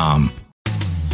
um,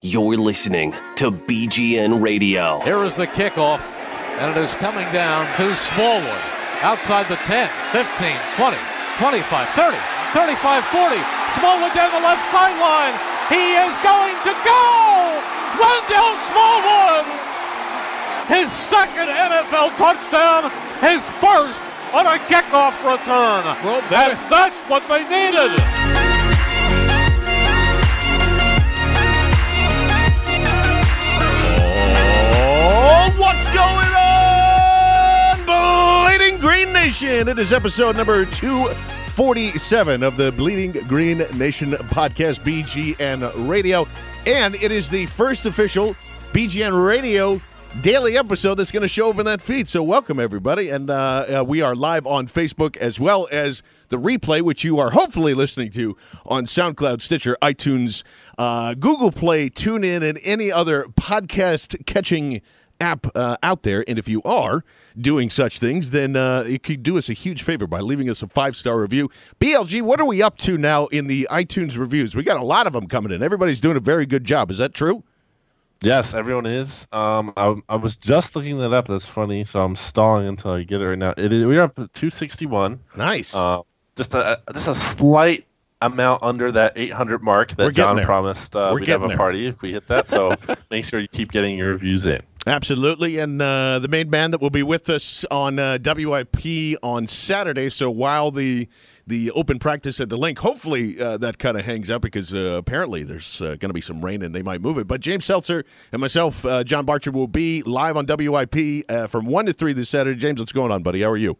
You're listening to BGN Radio. Here is the kickoff, and it is coming down to Smallwood. Outside the 10, 15, 20, 25, 30, 35, 40. Smallwood down the left sideline. He is going to go! Wendell Smallwood! His second NFL touchdown, his first on a kickoff return. Well, that, and that's what they needed. What's going on, Bleeding Green Nation? It is episode number 247 of the Bleeding Green Nation podcast, BGN Radio. And it is the first official BGN Radio daily episode that's going to show up in that feed. So, welcome, everybody. And uh, uh, we are live on Facebook as well as the replay, which you are hopefully listening to on SoundCloud, Stitcher, iTunes, uh, Google Play, TuneIn, and any other podcast catching app uh, out there. And if you are doing such things, then uh, you could do us a huge favor by leaving us a five star review. BLG, what are we up to now in the iTunes reviews? We got a lot of them coming in. Everybody's doing a very good job. Is that true? Yes, everyone is. Um, I, I was just looking that up. That's funny. So I'm stalling until I get it right now. It is, we're up to 261. Nice. Uh, just a just a slight amount under that 800 mark that John there. promised uh, we'd have a there. party if we hit that. So make sure you keep getting your reviews in. Absolutely. And uh, the main man that will be with us on uh, WIP on Saturday. So while the the open practice at the link, hopefully uh, that kind of hangs up because uh, apparently there's uh, going to be some rain and they might move it. But James Seltzer and myself, uh, John Barchard, will be live on WIP from 1 to 3 this Saturday. James, what's going on, buddy? How are you?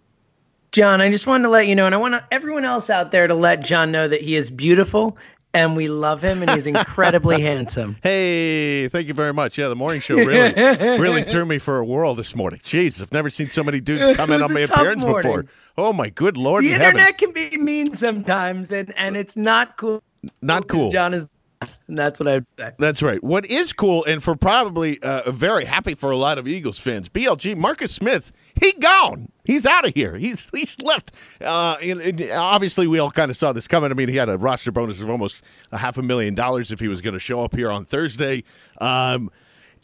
John, I just wanted to let you know, and I want everyone else out there to let John know that he is beautiful and we love him and he's incredibly handsome. Hey, thank you very much. Yeah, the morning show really really threw me for a whirl this morning. Jeez, I've never seen so many dudes comment on my appearance morning. before. Oh my good lord. The in internet heaven. can be mean sometimes and and it's not cool. Not cool. John is and that's what I would say. That's right. What is cool, and for probably uh, very happy for a lot of Eagles fans, BLG Marcus Smith, he gone. He's out of here. He's he's left. Uh, and, and obviously, we all kind of saw this coming. I mean, he had a roster bonus of almost a half a million dollars if he was going to show up here on Thursday. Um,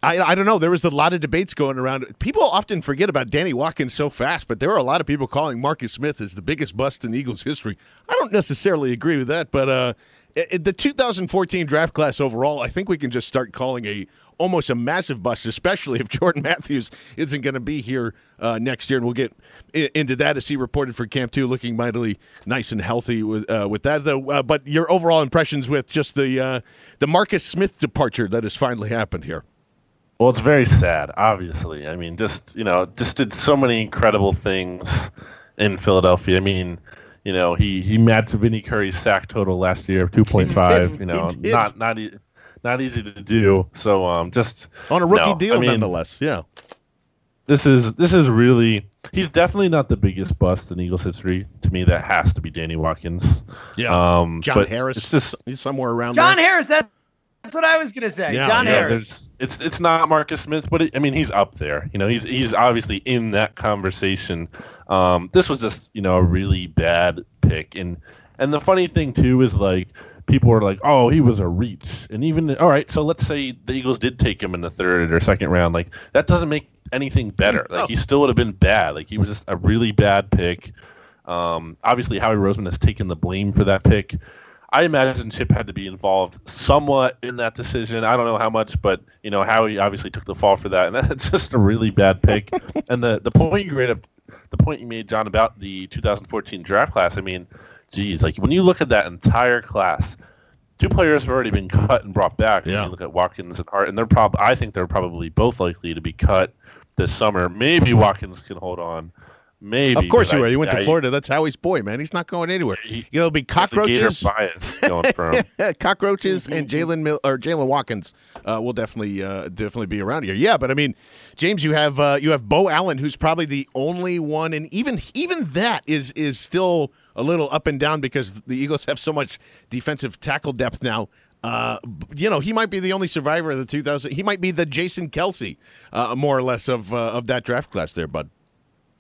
I, I don't know. There was a lot of debates going around. People often forget about Danny Watkins so fast, but there are a lot of people calling Marcus Smith as the biggest bust in Eagles history. I don't necessarily agree with that, but uh, the 2014 draft class overall, I think we can just start calling a almost a massive bust, especially if Jordan Matthews isn't going to be here uh, next year. And we'll get into that as he reported for Camp Two, looking mightily nice and healthy with uh, with that. Though, uh, but your overall impressions with just the uh, the Marcus Smith departure that has finally happened here. Well, it's very sad. Obviously, I mean, just you know, just did so many incredible things in Philadelphia. I mean you know, he he matched Vinny Curry's sack total last year of 2.5. You know, not not e- not easy to do. So um, just on a rookie no, deal, I mean, nonetheless. Yeah. This is this is really he's definitely not the biggest bust in Eagles history. To me, that has to be Danny Watkins. Yeah. Um, John Harris. It's just he's somewhere around. John there. Harris. That, that's what I was gonna say. Yeah, John yeah, Harris. It's it's not Marcus Smith, but it, I mean he's up there. You know, he's he's obviously in that conversation. Um, this was just you know a really bad pick, and and the funny thing too is like people were like, oh, he was a reach, and even all right, so let's say the Eagles did take him in the third or second round, like that doesn't make anything better. Like he still would have been bad. Like he was just a really bad pick. Um, obviously, Howie Roseman has taken the blame for that pick. I imagine Chip had to be involved somewhat in that decision. I don't know how much, but you know Howie obviously took the fall for that, and that's just a really bad pick. and the the point you made up, the point you made, John, about the 2014 draft class. I mean, geez, like when you look at that entire class, two players have already been cut and brought back. Yeah. You look at Watkins and Hart, and they're probably I think they're probably both likely to be cut this summer. Maybe Watkins can hold on. Maybe. Of course you I- will. He went to Florida. That's Howie's boy, man. He's not going anywhere. He- You know, it'll be there's a Gator cockroaches. bias going for him. cockroaches and Jalen Mil- or Jaylen Watkins uh, will definitely uh, definitely be around here. Yeah, but I mean, James, you have uh, you have Beau Allen, who's probably the only one, and even even that is is still a little up and down because the Eagles have so much defensive tackle depth now. Uh, you know, he might be the only survivor of the 2000. He might be the Jason Kelce, uh, more or less of uh, of that draft class there, bud.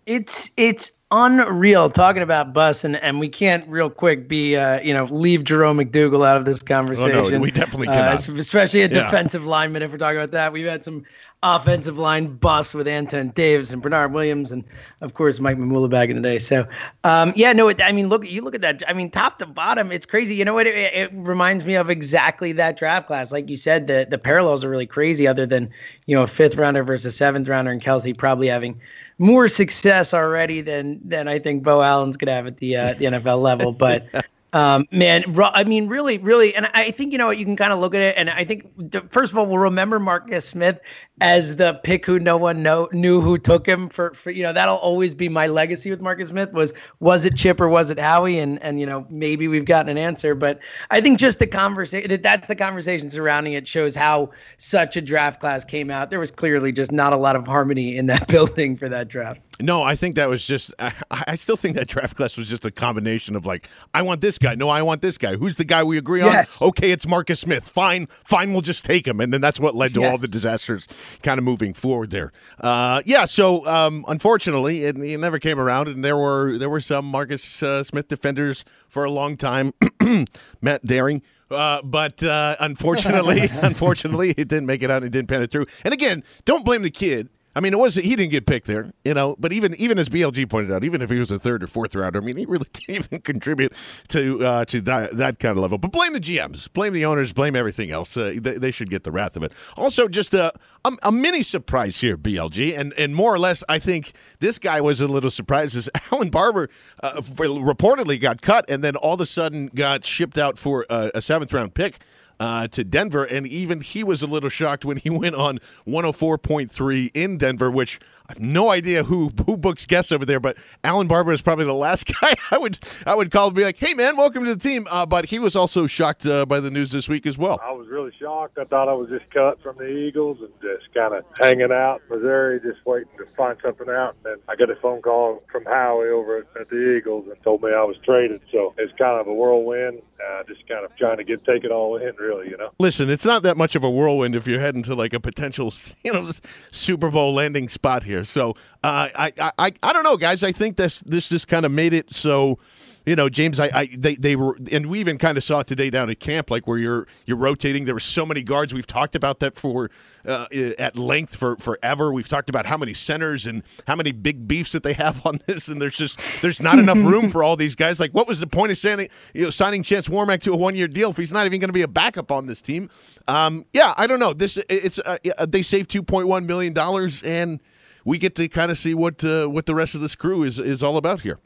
It's it's unreal talking about bus and, and we can't real quick be uh, you know leave Jerome McDougle out of this conversation. Oh, we definitely Uh, cannot. especially a Yeah. defensive lineman. If we're talking about that, we've had some offensive line bus with Antone Davis and Bernard Williams and of course Mike Mamula back in the day. So um, yeah, no, it, I mean look you look at that. I mean top to bottom, it's crazy. You know what? It, it reminds me of exactly that draft class. Like you said, the the parallels are really crazy. Other than you know a fifth rounder versus seventh rounder and Kelce probably having more success already than than I think Beau Allen's gonna have at the uh, the NFL level. But um, man, I mean, really, really, and I think you know what you can kind of look at it, and I think first of all, we'll remember Marcus Smith as the pick who no one know knew who took him for for you know that'll always be my legacy with Marcus Smith was was it Chip or was it Howie, and and you know maybe we've gotten an answer, but I think just the conversation that that's the conversation surrounding it shows how such a draft class came out. There was clearly just not a lot of harmony in that building for that draft. No, I think that was just. I, I still think that draft class was just a combination of like, I want this guy. No, I want this guy. Who's the guy we agree on? Yes. Okay, it's Marcus Smith. Fine, fine. We'll just take him, and then that's what led to all the disasters, kind of moving forward there. Uh, yeah. So um, unfortunately, it, it never came around, and there were there were some Marcus uh, Smith defenders for a long time. Matt Daring. Uh, but uh, unfortunately, unfortunately, it didn't make it out and it didn't pan it through. And again, don't blame the kid. I mean, it was he didn't get picked there, you know. But even even as BLG pointed out, even if he was a third or fourth rounder, I mean, he really didn't even contribute to uh, to that, that kind of level. But blame the GMs, blame the owners, blame everything else. Uh, they, they should get the wrath of it. Also, just a, a a mini surprise here, BLG, and and more or less, I think this guy was a little surprised. Is Allen Barbre uh, reportedly got cut and then all of a sudden got shipped out for a, a seventh round pick uh, to Denver, and even he was a little shocked when he went on 104.3 in Denver, which I have no idea who who books guests over there, but Allen Barbre is probably the last guy I would I would call and be like, "Hey man, welcome to the team." Uh, but he was also shocked uh, by the news this week as well. I was really shocked. I thought I was just cut from the Eagles and just kind of hanging out in Missouri, just waiting to find something out. And then I got a phone call from Howie over at, at the Eagles and told me I was traded. So it's kind of a whirlwind. Uh, just kind of trying to get take it all in, really, you know. Listen, it's not that much of a whirlwind if you're heading to like a potential, you know, Super Bowl landing spot here. So uh, I, I, I, I don't know, guys. I think this this just kind of made it so. You know, James, I, I they, they were, and we even kind of saw it today down at camp, like where you're you're rotating. There were so many guards. We've talked about that for uh, at length for forever. We've talked about how many centers and how many big beefs that they have on this, and there's just there's not enough room for all these guys. Like, what was the point of signing you know signing Chance Warmack to a one year deal if he's not even going to be a backup on this team? Um, yeah, I don't know. This it's uh, they saved two point one million dollars, and we get to kind of see what uh, what the rest of this crew is is all about here.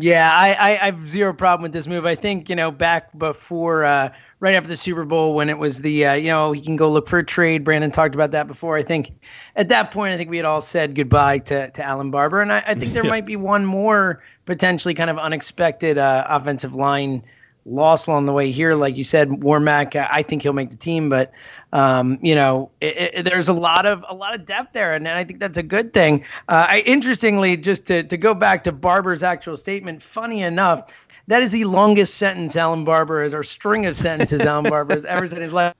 Yeah, I, I, I have zero problem with this move. I think, you know, back before, uh, right after the Super Bowl, when it was the, uh, you know, he can go look for a trade. Brandon talked about that before. I think at that point, I think we had all said goodbye to, to Allen Barbre. And I, I think there Yeah. might be one more potentially kind of unexpected uh, offensive line loss along the way here. Like you said, Warmack, uh, I think he'll make the team, but um, you know, it, it, there's a lot of a lot of depth there, and I think that's a good thing. Uh, I interestingly, just to to go back to Barbre's actual statement, funny enough, that is the longest sentence Allen Barbre has, or string of sentences Allen Barbre has ever said in his life.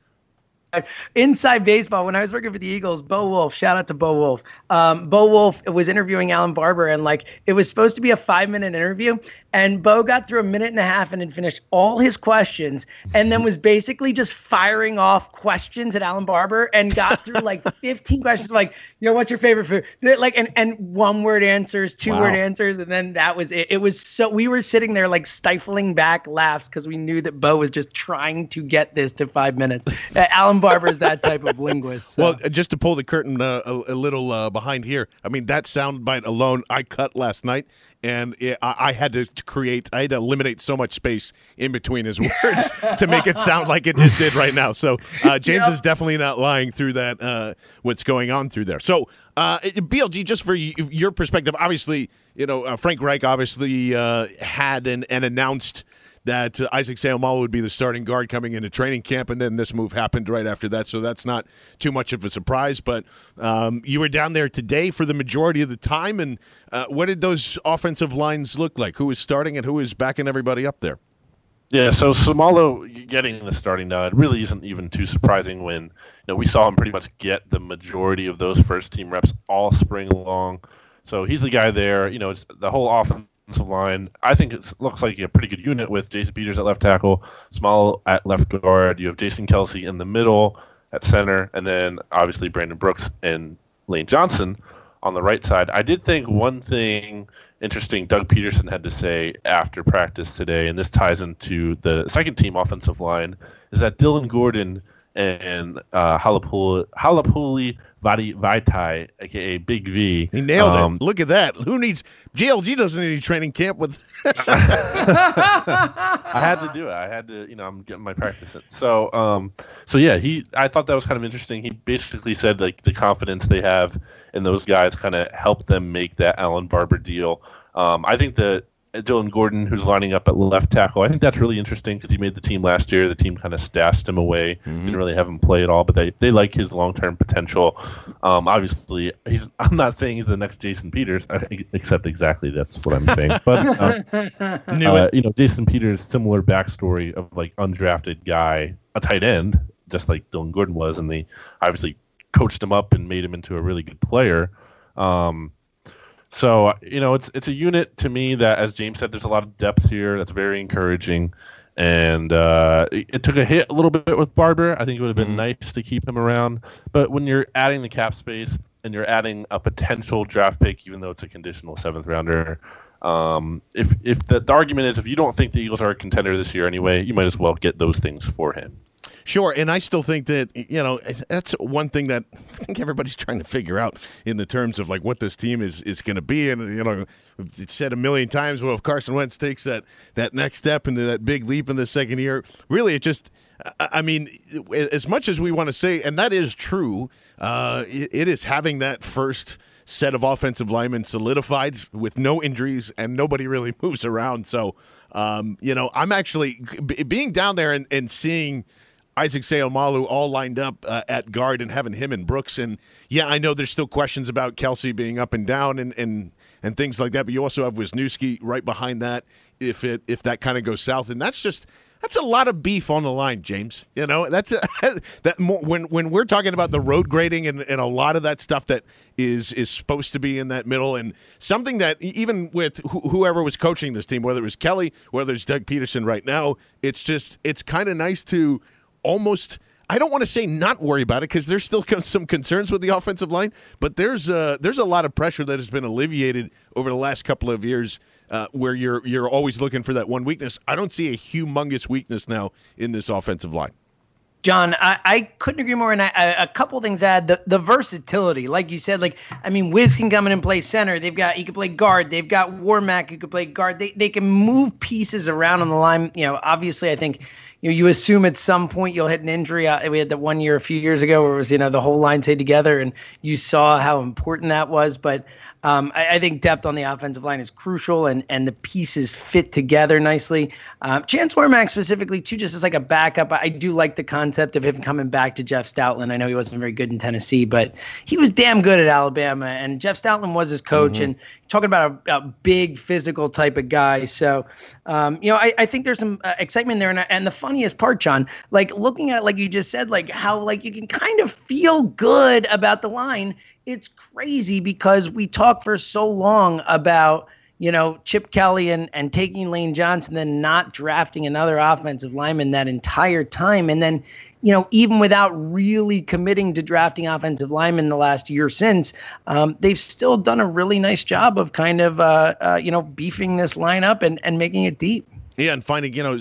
Inside baseball, when I was working for the Eagles, Bo Wolf, shout out to Bo Wolf. Um, Bo Wolf was interviewing Allen Barbre, and like it was supposed to be a five minute interview, and Bo got through a minute and a half and had finished all his questions, and then was basically just firing off questions at Allen Barbre, and got through like 15 questions, like you know, what's your favorite food? Like and and one word answers, two wow. word answers, and then that was it. It was so we were sitting there like stifling back laughs because we knew that Bo was just trying to get this to five minutes. Uh, Allen Barbre is that type of linguist. So. Well, just to pull the curtain uh, a, a, little uh, behind here, I mean that soundbite alone I cut last night, and it, I, I, had to create, I had to eliminate so much space in between his words to make it sound like it just did right now. So uh, James yep. is definitely not lying through that. Uh, what's going on through there? So uh, BLG, just for your perspective, obviously, you know Frank Reich obviously had and, and announced that uh, Isaac Seumalo would be the starting guard coming into training camp, and then this move happened right after that. So that's not too much of a surprise. But um, you were down there today for the majority of the time, and uh, what did those offensive lines look like? Who was starting and who was backing everybody up there? Yeah, so Seumalo getting the starting nod really isn't even too surprising when you know we saw him pretty much get the majority of those first team reps all spring long. So he's the guy there. You know, it's the whole offense line. I think it looks like a pretty good unit with Jason Peters at left tackle, Small at left guard. You have Jason Kelce in the middle at center, and then obviously Brandon Brooks and Lane Johnson on the right side. I did think one thing interesting Doug Pederson had to say after practice today, and this ties into the second team offensive line, is that Dillon Gordon – and uh, Halapuli, Vadi Vaitai, aka Big V. He nailed um, it. Look at that. Who needs GLG doesn't need any training camp with. I had to do it. I had to, you know, I'm getting my practice in. So, um, so yeah, he. I thought that was kind of interesting. He basically said like the confidence they have in those guys kind of helped them make that Allen Barbre deal. Um, I think that Dillon Gordon, who's lining up at left tackle. I think that's really interesting because he made the team last year. The team kind of stashed him away. Mm-hmm. Didn't really have him play at all, but they, they like his long term potential. Um, obviously, he's. I'm not saying he's the next Jason Peters, except exactly that's what I'm saying. But uh, uh, you know, Jason Peters, similar backstory of like undrafted guy, a tight end, just like Dillon Gordon was, and they obviously coached him up and made him into a really good player. Um, so you know, it's it's a unit to me that, as James said, there's a lot of depth here. That's very encouraging. And uh, it, it, took a hit a little bit with Barbre. I think it would have been mm-hmm. nice to keep him around. But when you're adding the cap space and you're adding a potential draft pick, even though it's a conditional seventh rounder, um, if if the, the argument is if you don't think the Eagles are a contender this year anyway, you might as well get those things for him. Sure, and I still think that you know that's one thing that I think everybody's trying to figure out in the terms of like what this team is is going to be. And you know, it's said a million times. Well, if Carson Wentz takes that that next step into that big leap in the second year, really, it just I mean, as much as we want to say, and that is true, uh, it is having that first set of offensive linemen solidified with no injuries and nobody really moves around. So, um, you know, I'm actually being down there and, and seeing Isaac Seumalo all lined up uh, at guard and having him and Brooks. And yeah, I know there's still questions about Kelce being up and down and, and, and things like that, but you also have Wisniewski right behind that if it if that kind of goes south. And that's just that's a lot of beef on the line, James. You know, that's a, that more, when when we're talking about the road grading and, and a lot of that stuff that is is supposed to be in that middle and something that even with wh- whoever was coaching this team, whether it was Kelly, whether it's Doug Pederson right now, it's just it's kind of nice to almost I don't want to say not worry about it because there's still some concerns with the offensive line, but there's uh, there's a lot of pressure that has been alleviated over the last couple of years, uh, where you're you're always looking for that one weakness. I don't see a humongous weakness now in this offensive line. John, I, I couldn't agree more. And I, I, a couple things add the, the versatility, like you said, like I mean, Wiz can come in and play center. They've got he can play guard. They've got Warmack who can play guard. They they can move pieces around on the line. You know, obviously, I think you know, you assume at some point you'll hit an injury. Uh, we had that one year a few years ago where it was, you know, the whole line stayed together and you saw how important that was. But um, I, I, think depth on the offensive line is crucial and, and the pieces fit together nicely. Um, Chance Warmack specifically, too, just as like a backup, I do like the concept of him coming back to Jeff Stoutland. I know he wasn't very good in Tennessee, but he was damn good at Alabama. And Jeff Stoutland was his coach. Mm-hmm. And talking about a, a, big physical type of guy. So, um, you know, I, I, think there's some uh, excitement there. And, and the funniest part, John, like looking at, like you just said, like how like you can kind of feel good about the line. It's crazy because we talk for so long about you know, Chip Kelly and, and taking Lane Johnson, then not drafting another offensive lineman that entire time. And then, you know, even without really committing to drafting offensive linemen the last year since, um, they've still done a really nice job of kind of, uh, uh, you know, beefing this lineup and, and making it deep. Yeah, and finding you know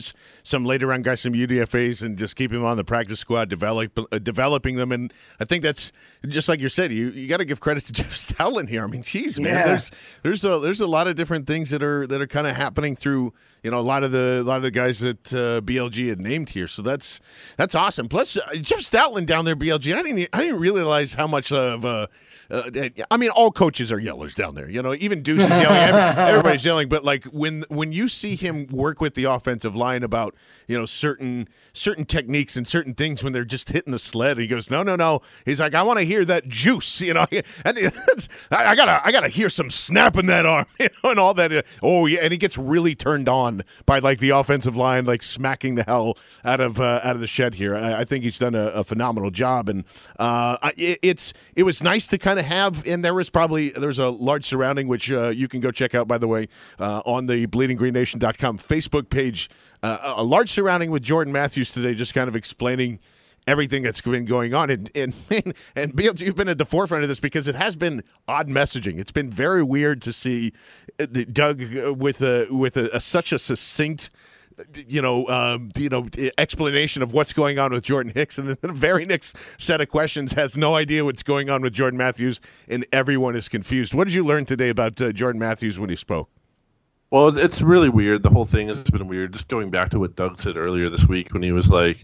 some later round guys, some UDFA's, and just keep them on the practice squad, develop uh, developing them, and I think that's just like you said. You you got to give credit to Jeff Stoutland here. I mean, geez, man, yeah. there's there's a there's a lot of different things that are that are kind of happening through you know a lot of the a lot of the guys that uh, BLG had named here. So that's that's awesome. Plus uh, Jeff Stoutland down there, BLG. I didn't I didn't realize how much of uh, uh, I mean, all coaches are yellers down there. You know, even Deuce is yelling. everybody's yelling. But like when when you see him work with the offensive line about you know certain certain techniques and certain things when they're just hitting the sled, he goes, no, no, no. He's like, I want to hear that juice. You know, and I, gotta I gotta hear some snap in that arm. You know, and all that. Oh yeah, and he gets really turned on by like the offensive line, like smacking the hell out of uh, out of the shed here. I, I think he's done a, a phenomenal job, and uh, it, it's it was nice to kind of have, and there was probably there's a large surrounding which uh, you can go check out by the way uh, on the BleedingGreenNation.com Facebook page. Uh, a large surrounding with Jordan Matthews today, just kind of explaining everything that's been going on. And and and BLG, you've been at the forefront of this because it has been odd messaging. It's been very weird to see uh, Doug uh, with a with a, a such a succinct you know, um, you know, explanation of what's going on with Jordan Hicks, and then the very next set of questions has no idea what's going on with Jordan Matthews, and everyone is confused. What did you learn today about uh, Jordan Matthews when he spoke? Well, it's really weird. The whole thing has been weird. Just going back to what Doug said earlier this week when he was like,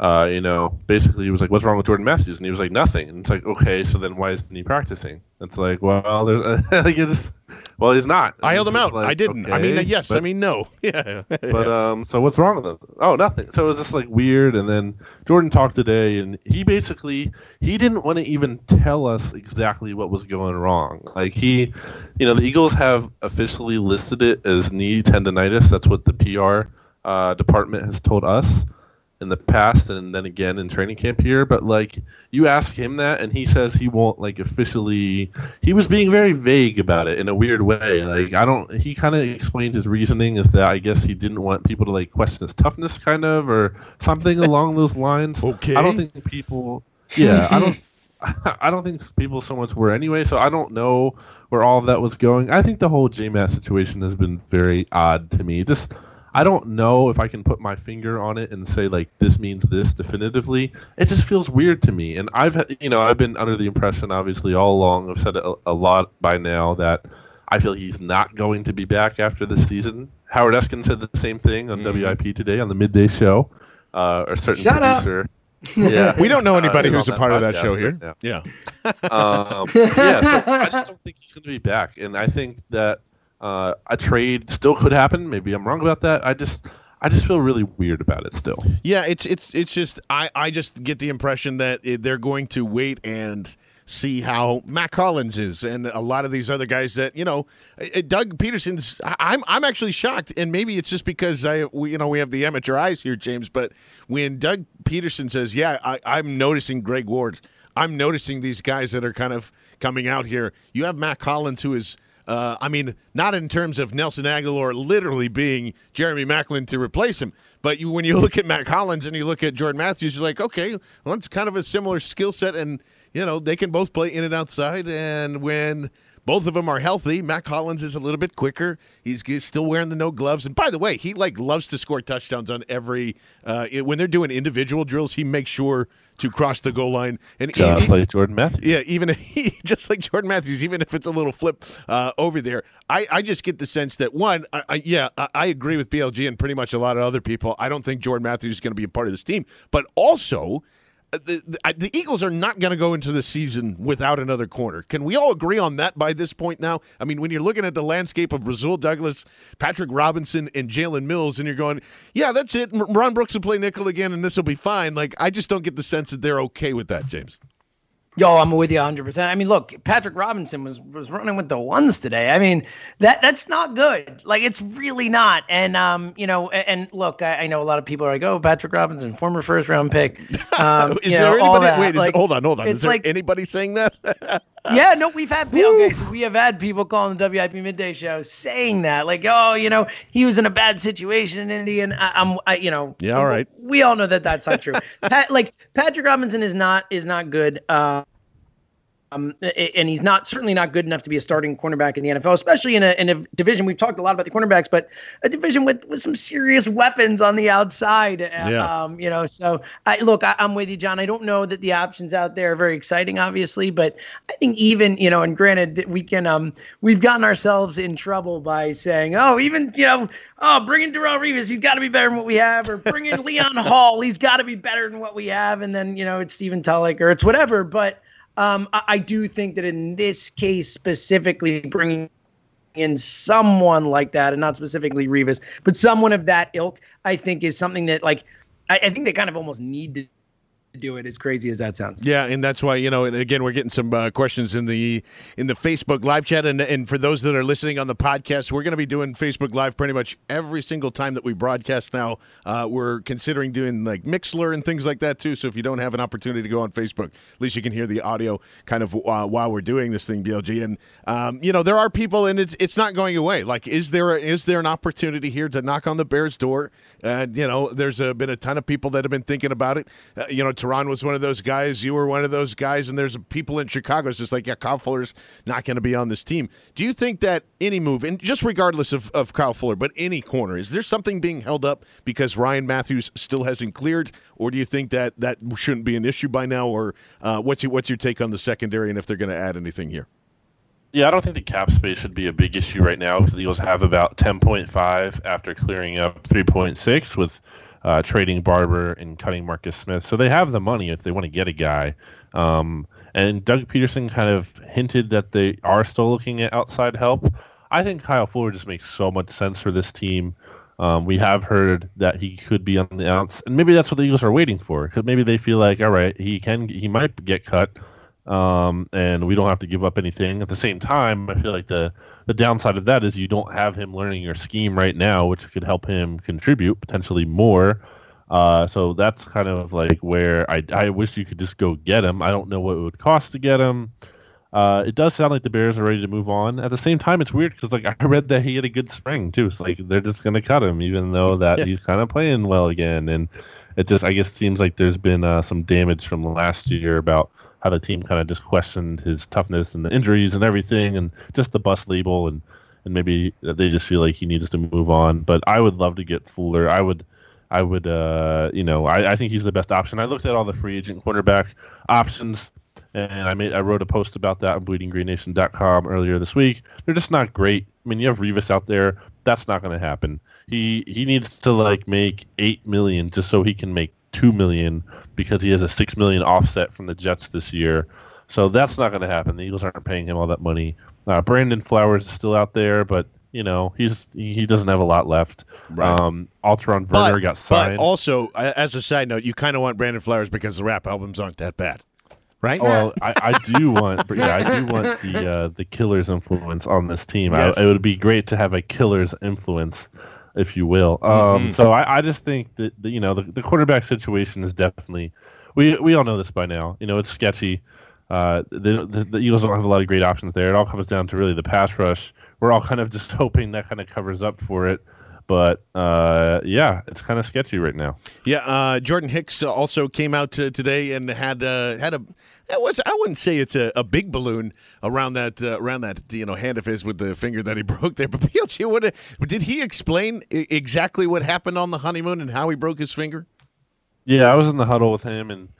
uh, you know, basically he was like, "What's wrong with Jordan Matthews?" And he was like, "Nothing." And it's like, okay, so then why isn't he practicing? It's like, well, there's, like just, well, he's not. I held him out. Like, I didn't. Okay, I mean, yes. But, I mean, no. Yeah. but um, so what's wrong with him? Oh, nothing. So it was just like weird. And then Jordan talked today, and he basically he didn't want to even tell us exactly what was going wrong. Like he, you know, the Eagles have officially listed it as knee tendonitis. That's what the PR uh, department has told us in the past and then again in training camp here but like you ask him that and he says he won't like officially he was being very vague about it in a weird way like i don't he kind of explained his reasoning is that i guess he didn't want people to like question his toughness kind of or something along those lines okay i don't think people yeah i don't I don't think people so much were anyway, so I don't know where all of that was going. I think the whole JMAT situation has been very odd to me. Just I don't know if I can put my finger on it and say like this means this definitively. It just feels weird to me. And I've you know I've been under the impression obviously all along. I've said a, a lot by now that I feel he's not going to be back after this season. Howard Eskin said the same thing on mm. WIP today on the midday show. Uh, a certain Shut producer. Up. Yeah, we don't know uh, anybody uh, who's a part of that show here. Right yeah, um, yeah. So I just don't think he's going to be back, and I think that uh, a trade still could happen. Maybe I'm wrong about that. I just I just feel really weird about it still. Yeah, it's it's it's just I I just get the impression that they're going to wait and see how Mack Hollins is and a lot of these other guys that you know Doug Pederson's I'm I'm actually shocked and maybe it's just because I we, you know we have the amateur eyes here James but when Doug Pederson says yeah I, I'm noticing Greg Ward I'm noticing these guys that are kind of coming out here you have Mack Hollins who is uh, I mean, not in terms of Nelson Agholor literally being Jeremy Maclin to replace him, but you, when you look at Mack Hollins and you look at Jordan Matthews, you're like, okay, well, it's kind of a similar skill set, and you know they can both play in and outside. And when both of them are healthy. Mack Hollins is a little bit quicker. He's, he's, still wearing the no gloves. And by the way, he like loves to score touchdowns on every uh, when they're doing individual drills. He makes sure to cross the goal line. And just like Jordan Matthews. Yeah, even he, just like Jordan Matthews, even if it's a little flip uh, over there. I, I just get the sense that one, I, I, yeah, I, I agree with BLG and pretty much a lot of other people. I don't think Jordan Matthews is going to be a part of this team, but also Uh, the, the, the Eagles are not going to go into the season without another corner. Can we all agree on that by this point now? I mean, when you're looking at the landscape of Rasul Douglas, Patrick Robinson, and Jalen Mills, and you're going, yeah, that's it. Ron Brooks will play nickel again, and this will be fine. Like, I just don't get the sense that they're okay with that, James. Yo, I'm with you 100. percent I mean, look, Patrick Robinson was was running with the ones today. I mean, that that's not good. Like, it's really not. And um, you know, a- and, look, I, I know a lot of people are like, oh, Patrick Robinson, former first round pick. Um, is there know, anybody? Wait, is, Like, hold on, hold on. Is there like- anybody saying that? yeah, no, we've had okay, so we have had people calling the WIP midday show saying that, like, oh, you know, he was in a bad situation in Indy, and I, I'm, I, you know, Yeah, all right. We all know that that's not true. Pat, like Patrick Robinson is not is not good. Uh, um, and he's not certainly not good enough to be a starting cornerback in the NFL, especially in a in a division. We've talked a lot about the cornerbacks, but a division with with some serious weapons on the outside. Uh, Yeah. Um, you know, so I look, I, I'm with you, John. I don't know that the options out there are very exciting, obviously, but I think even you know, and granted, that we can um we've gotten ourselves in trouble by saying, oh, even you know, oh, bring in Darrelle Revis, he's got to be better than what we have, or bring in Leon Hall, he's got to be better than what we have, and then you know, it's Stephen Tulloch or it's whatever, but. Um, I, I do think that in this case specifically, bringing in someone like that, and not specifically Revis, but someone of that ilk, I think is something that like I, I think they kind of almost need to do it. As crazy as that sounds. Yeah, and that's why you know. And again, we're getting some uh, questions in the in the Facebook live chat, and and for those that are listening on the podcast, we're going to be doing Facebook Live pretty much every single time that we broadcast. Now, uh, we're considering doing like Mixlr and things like that too. So if you don't have an opportunity to go on Facebook, at least you can hear the audio kind of uh, while we're doing this thing, BLG. And um, you know, there are people, and it's it's not going away. Like, is there a, is there an opportunity here to knock on the Bears' door? And you know, there's uh been a ton of people that have been thinking about it. Uh, you know, Tehran was one of those guys. You were one of those guys, and there's people in Chicago. It's just like, yeah, Kyle Fuller's not going to be on this team. Do you think that any move, and just regardless of, of Kyle Fuller, but any corner, is there something being held up because Ryan Mathews still hasn't cleared, or do you think that that shouldn't be an issue by now? Or uh, what's your what's your take on the secondary, and if they're going to add anything here? Yeah, I don't think the cap space should be a big issue right now because the Eagles have about 10.5 after clearing up 3.6 with uh, trading Barbre and cutting Marcus Smith. So they have the money if they want to get a guy. Um, and Doug Pederson kind of hinted that they are still looking at outside help. I think Kyle Fuller just makes so much sense for this team. Um, we have heard that he could be on the outs, and maybe that's what the Eagles are waiting for. Because maybe they feel like, all right, he can, he might get cut, um, and we don't have to give up anything. At the same time, I feel like the the downside of that is you don't have him learning your scheme right now, which could help him contribute potentially more. Uh, so that's kind of like where I I wish you could just go get him. I don't know what it would cost to get him. Uh, it does sound like the Bears are ready to move on. At the same time, it's weird because like I read that he had a good spring too. It's like they're just gonna cut him, even though that he's kind of playing well again. And it just I guess seems like there's been uh, some damage from last year about how the team kind of just questioned his toughness and the injuries and everything, and just the bus label and and maybe they just feel like he needs to move on. But I would love to get Fuller. I would. I would, uh, you know, I, I think he's the best option. I looked at all the free agent cornerback options, and I made I wrote a post about that on BleedingGreenNation.com earlier this week. They're just not great. I mean, you have Revis out there. That's not going to happen. He he needs to like make eight million just so he can make two million because he has a six million offset from the Jets this year. So that's not going to happen. The Eagles aren't paying him all that money. Uh, Brandon Flowers is still out there, but you know he's he doesn't have a lot left. Right. Um, Alterraun Verner got signed. But also, as a side note, you kind of want Brandon Flowers because the rap albums aren't that bad, right? Well, I, I do want, yeah, I do want the uh, the Killers influence on this team. Yes. I, it would be great to have a Killers influence, if you will. Um, Mhm. So I, I just think that the, you know the, the quarterback situation is definitely we we all know this by now. You know it's sketchy. Uh, the, the the Eagles don't have a lot of great options there. It all comes down to really the pass rush. We're all kind of just hoping that kind of covers up for it. But uh, yeah, it's kind of sketchy right now. Yeah, uh, Jordan Hicks also came out to, today and had uh, had a. It was I wouldn't say it's a, a big balloon around that uh, around that you know hand of his with the finger that he broke there. But BLG, what did he explain exactly what happened on the honeymoon and how he broke his finger? Yeah, I was in the huddle with him, and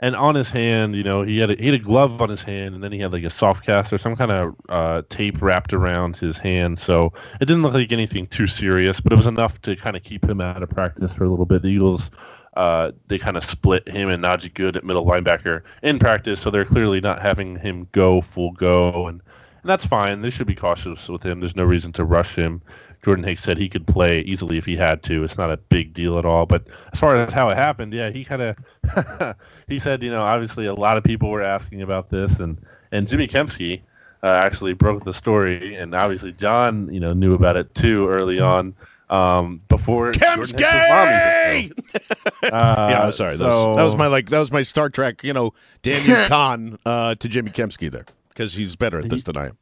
and on his hand, you know, he had a, he had a glove on his hand, and then he had like a soft cast or some kind of uh, tape wrapped around his hand. So it didn't look like anything too serious, but it was enough to kind of keep him out of practice for a little bit. The Eagles uh, they kind of split him and Najee Goode at middle linebacker in practice, so they're clearly not having him go full go, and, and that's fine. They should be cautious with him. There's no reason to rush him. Jordan Hicks said he could play easily if he had to. It's not a big deal at all. But as far as how it happened, yeah, he kind of he said, you know, obviously a lot of people were asking about this, and and Jimmy Kempski uh, actually broke the story, and obviously John, you know, knew about it too early on. Um, before Kempski. Uh, yeah, I'm sorry. that, was, so- that was my like that was my Star Trek. You know, Daniel Khan uh, to Jimmy Kempski there because he's better at this than I am.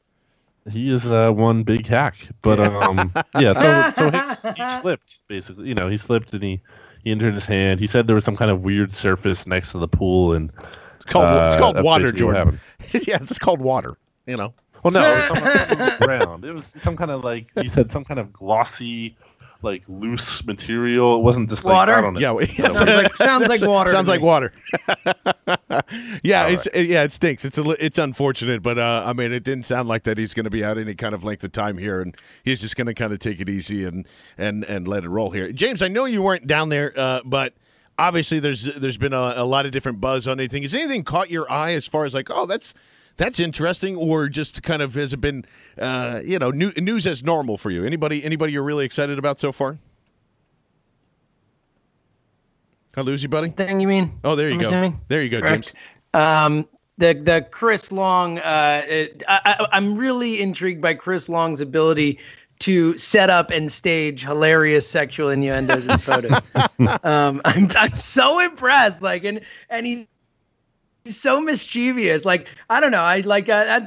he is uh, one big hack. But um, yeah, so so Hicks, he slipped basically. You know, he slipped and he he injured his hand. He said there was some kind of weird surface next to the pool, and It's called it's uh, called water, Jordan. yeah, it's called water. You know. Well, no, it was some, something on the ground. It was some kind of like he said, some kind of glossy, like loose material. It wasn't just like Water? I don't know. Yeah, well, Sounds like sounds like water. Sounds like water. yeah, All it's yeah, it stinks. It's a, it's unfortunate, but uh, I mean, it didn't sound like that he's going to be out any kind of length of time here, and he's just going to kind of take it easy and and and let it roll here. James, I know you weren't down there, uh, but obviously there's there's been a, a lot of different buzz on anything. Has anything caught your eye as far as like, oh, that's that's interesting, or just kind of has it been, uh, you know, new, news as normal for you? Anybody anybody you're really excited about so far? I lose you, buddy. Thing you mean? Oh, there you I'm go. assuming? There you go, Correct. James. Um, the the Chris Long. Uh, it, I, I, I'm really intrigued by Chris Long's ability to set up and stage hilarious sexual innuendos in photos. um, I'm I'm so impressed. Like and and he's. So mischievous. Like I don't know. I like uh,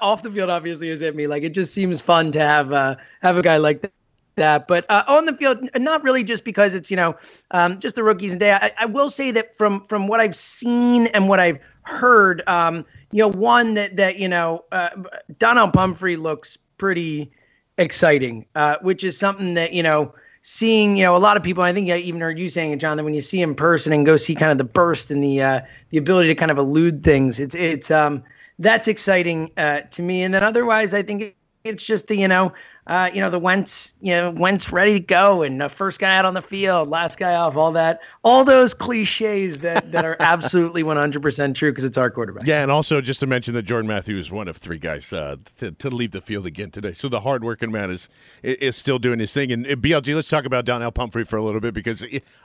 off the field. Obviously, is at me. Like it just seems fun to have uh, have a guy like that that. But uh, on the field, not really just because it's you know um, just the rookies and day. I, I will say that from from what I've seen and what I've heard, um, you know, one that that you know uh, Donnell Pumphrey looks pretty exciting, uh, which is something that you know. Seeing, you know, a lot of people. I think I even heard you saying it, John. That when you see in person and go see kind of the burst and the uh, the ability to kind of elude things, it's it's um that's exciting uh, to me. And then otherwise, I think it's just the you know uh, you know the Wentz you know Wentz ready to go and the first guy out on the field, last guy off, all that, all those cliches that that are absolutely 100% true because it's our quarterback. Yeah, and also just to mention that Jordan Matthews is one of three guys uh, to, to leave the field again today. So the hardworking man is is still doing his thing. And uh, BLG, let's talk about Donnell Pumphrey for a little bit because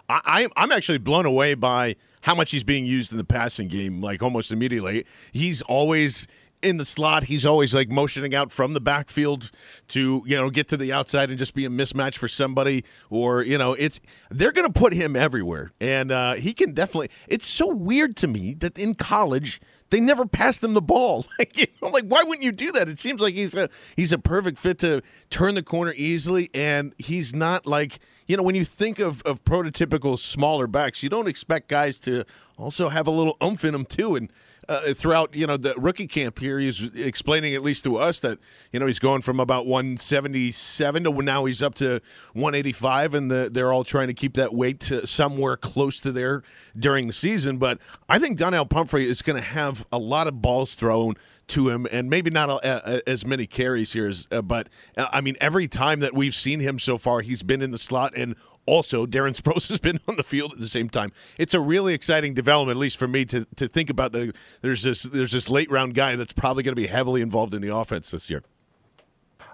I- I'm actually blown away by how much he's being used in the passing game, like almost immediately. He's always in the slot. He's always like motioning out from the backfield to you know get to the outside and just be a mismatch for somebody, or you know it's they're going to put him everywhere, and uh, he can definitely. It's so weird to me that in college they never passed him the ball. Like, you know, like why wouldn't you do that? It seems like he's a he's a perfect fit to turn the corner easily, and he's not like you know when you think of of prototypical smaller backs, you don't expect guys to also have a little oomph in them too, and. Uh, throughout you know the rookie camp here, he's explaining at least to us that you know he's going from about 177 to now he's up to 185, and the, they're all trying to keep that weight to somewhere close to there during the season. But I think Donnell Pumphrey is going to have a lot of balls thrown to him, and maybe not a, a, as many carries here. As, uh, but uh, I mean, every time that we've seen him so far, he's been in the slot, and also Darren Sproles has been on the field at the same time. It's a really exciting development, at least for me, to to think about the there's this there's this late round guy that's probably going to be heavily involved in the offense this year.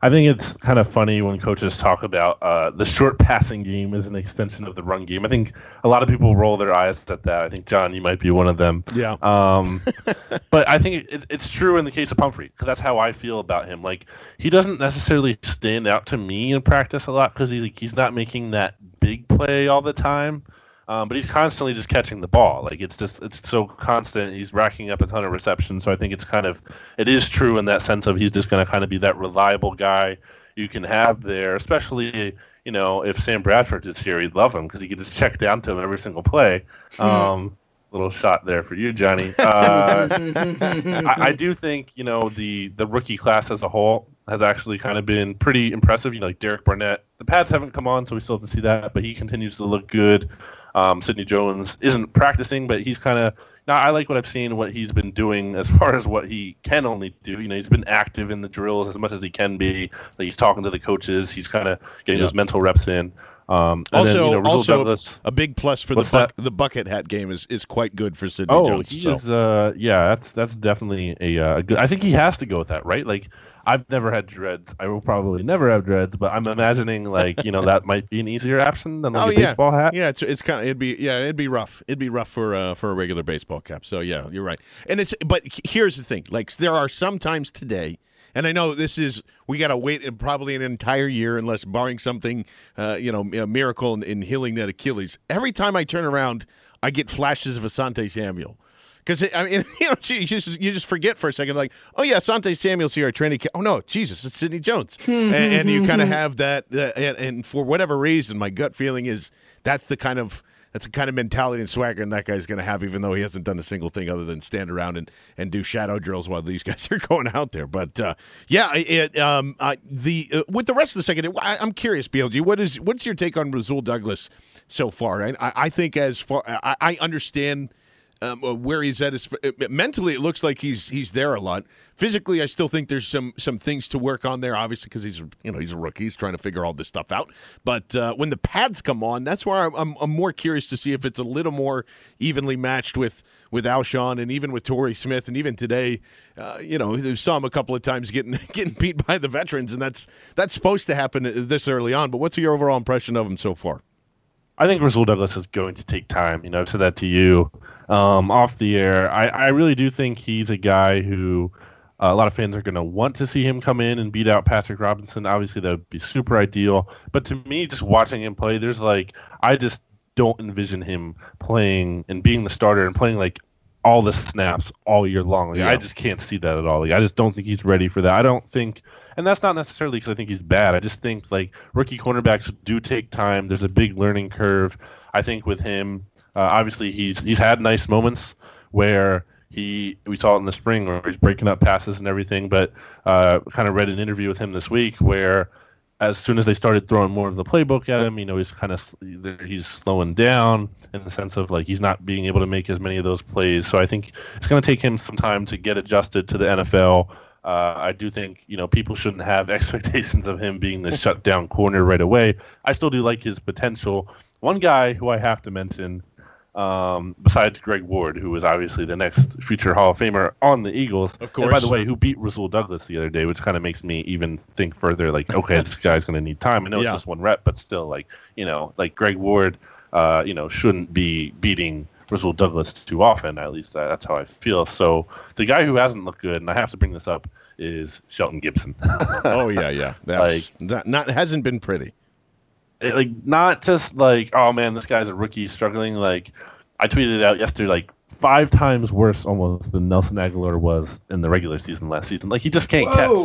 I think it's kind of funny when coaches talk about uh, the short passing game as an extension of the run game. I think a lot of people roll their eyes at that. I think John, you might be one of them. Yeah. Um, but I think it, it's true in the case of Pumphrey because that's how I feel about him. Like he doesn't necessarily stand out to me in practice a lot because he's like, he's not making that big play all the time. Um, but he's constantly just catching the ball. Like it's just it's so constant. He's racking up a ton of receptions. So I think it's kind of it is true in that sense of he's just going to kind of be that reliable guy you can have there. Especially you know if Sam Bradford is here, he'd love him because he could just check down to him every single play. Um, little shot there for you, Johnny. Uh, I, I do think you know the the rookie class as a whole has actually kind of been pretty impressive. You know, like Derek Barnett. The pads haven't come on, so we still have to see that, but he continues to look good. Um, Sidney Jones isn't practicing, but he's kind of. Now I like what I've seen, what he's been doing as far as what he can only do. You know, he's been active in the drills as much as he can be. Like he's talking to the coaches. He's kind of getting Yeah. those mental reps in. Um, and Also, then, you know, also Douglas, a big plus for the the bucket hat game is, is quite good for Sidney Oh, Jones. he so. is. Uh, yeah, that's that's definitely a, uh, good. I think he has to go with that, right? Like, I've never had dreads. I will probably never have dreads, but I'm imagining like you know that might be an easier option than like oh a yeah, baseball hat. Yeah, it's it's kind of it'd be yeah it'd be rough. It'd be rough for uh, for a regular baseball cap. So yeah, you're right. And it's but here's the thing: like there are some times today, and I know this is we got to wait probably an entire year unless barring something, uh, you know, a miracle in, in healing that Achilles. Every time I turn around, I get flashes of Asante Samuel. Because I mean, you know, you just you just forget for a second, like, oh yeah, Sante Samuel's here at training. Camp. Oh no, Jesus, it's Sidney Jones, and, and you kind of have that. Uh, and, and for whatever reason, my gut feeling is that's the kind of that's the kind of mentality and swagger that guy's going to have, even though he hasn't done a single thing other than stand around and, and do shadow drills while these guys are going out there. But uh, yeah, it, um, the uh, with the rest of the second, I, I'm curious, BLG, what is what's your take on Rasul Douglas so far? I, I think as far I, I understand um, uh, where he's at is mentally it looks like he's he's there a lot. Physically i still think there's some some things to work on there obviously because he's you know he's a rookie. He's trying to figure all this stuff out. But uh, when the pads come on that's where I'm, I'm, I'm, more curious to see if it's a little more evenly matched with with alshon and even with torrey smith and even today uh, you know saw him a couple of times getting getting beat by the veterans and that's that's supposed to happen this early on. But what's your overall impression of him so far I think Rasul Douglas is going to take time. You know, I've said that to you um, off the air. I, I really do think he's a guy who uh, a lot of fans are going to want to see him come in and beat out Patrick Robinson. Obviously, that would be super ideal. But to me, just watching him play, there's like, I just don't envision him playing and being the starter and playing like all the snaps all year long. Like, Yeah. I just can't see that at all. Like, I just don't think he's ready for that. I don't think, and that's not necessarily because I think he's bad. I just think like rookie cornerbacks do take time. There's a big learning curve. I think with him, uh, obviously he's he's had nice moments where he we saw it in the spring where he's breaking up passes and everything. But uh, kind of read an interview with him this week where as soon as they started throwing more of the playbook at him, you know, he's kind of he's slowing down in the sense of like he's not being able to make as many of those plays. So I think it's going to take him some time to get adjusted to the NFL. Uh, I do think you know people shouldn't have expectations of him being the shutdown corner right away. I still do like his potential. One guy who I have to mention, um, besides Greg Ward, who is obviously the next future Hall of Famer on the Eagles, Of And by the way, who beat Rasul Douglas the other day, which kind of makes me even think further. Like, okay, this guy's going to need time. I know Yeah. it's just one rep, but still, like you know, like Greg Ward, uh, you know, shouldn't be beating Rasul Douglas too often. At least that, that's how I feel. So the guy who hasn't looked good, and I have to bring this up, is Shelton Gibson. oh yeah yeah that's not, not hasn't been pretty like not just like oh man this guy's a rookie struggling. Like i tweeted out yesterday like five times worse almost than Nelson Agholor was in the regular season last season. Like he just can't catch.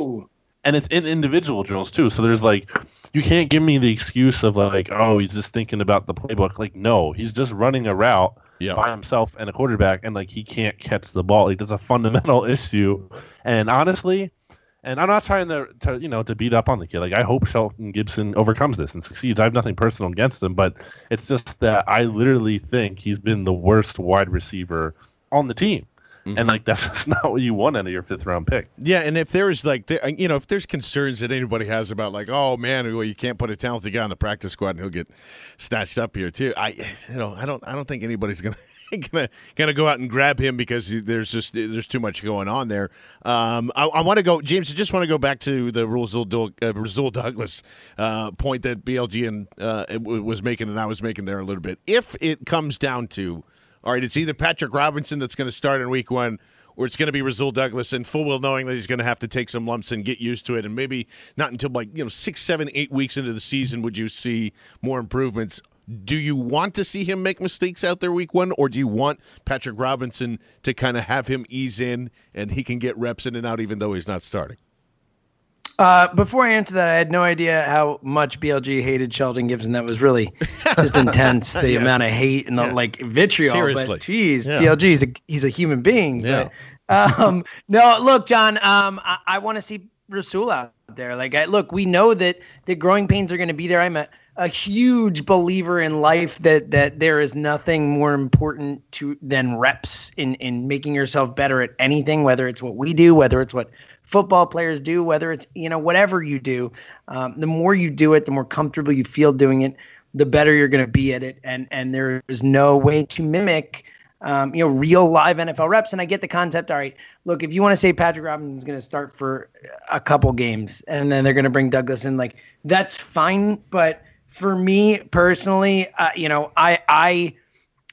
And it's in individual drills too. So there's like you can't give me the excuse of like oh he's just thinking about the playbook. Like no he's just running a route Yeah. by himself and a quarterback and like he can't catch the ball. Like there's a fundamental issue. And honestly and I'm not trying to, to, you know, to beat up on the kid. Like I hope Shelton Gibson overcomes this and succeeds. I have nothing personal against him, but it's just that I literally think he's been the worst wide receiver on the team, Mm-hmm. and like that's just not what you want out of your fifth round pick. Yeah, and if there's like, you know, if there's concerns that anybody has about like, oh man, well, you can't put a talented guy on the practice squad and he'll get snatched up here too. I, you know, I don't, I don't think anybody's gonna. Gonna, gonna go out and grab him because there's just there's too much going on there. Um, I, I want to go, James. I just want to go back to the Rasul, uh, Rasul Douglas uh, point that BLG and uh, was making and I was making there a little bit. If it comes down to, all right, it's either Patrick Robinson that's going to start in week one, or it's going to be Rasul Douglas, and full well knowing that he's going to have to take some lumps and get used to it, and maybe not until like you know six, seven, eight weeks into the season would you see more improvements. Do you want to see him make mistakes out there week one, or do you want Patrick Robinson to kind of have him ease in and he can get reps in and out even though he's not starting? Uh, before I answer that, I had no idea how much BLG hated Shelton Gibson. That was really just intense. The amount of hate and the Yeah. like vitriol. Seriously. But geez, Yeah. BLG is a he's a human being. Yeah. But, um, no, look, John. Um, I, I want to see Rasul out there. Like, I, look, we know that the growing pains are going to be there. I'm a a huge believer in life that that there is nothing more important to than reps in in making yourself better at anything whether it's what we do whether it's what football players do whether it's you know whatever you do um, the more you do it the more comfortable you feel doing it the better you're going to be at it. And and there is no way to mimic um, you know, real live NFL reps. And I get the concept. All right, look, if you want to say Patrick Robinson's going to start for a couple games and then they're going to bring Douglas in, like that's fine. But for me personally, uh, you know, I, I,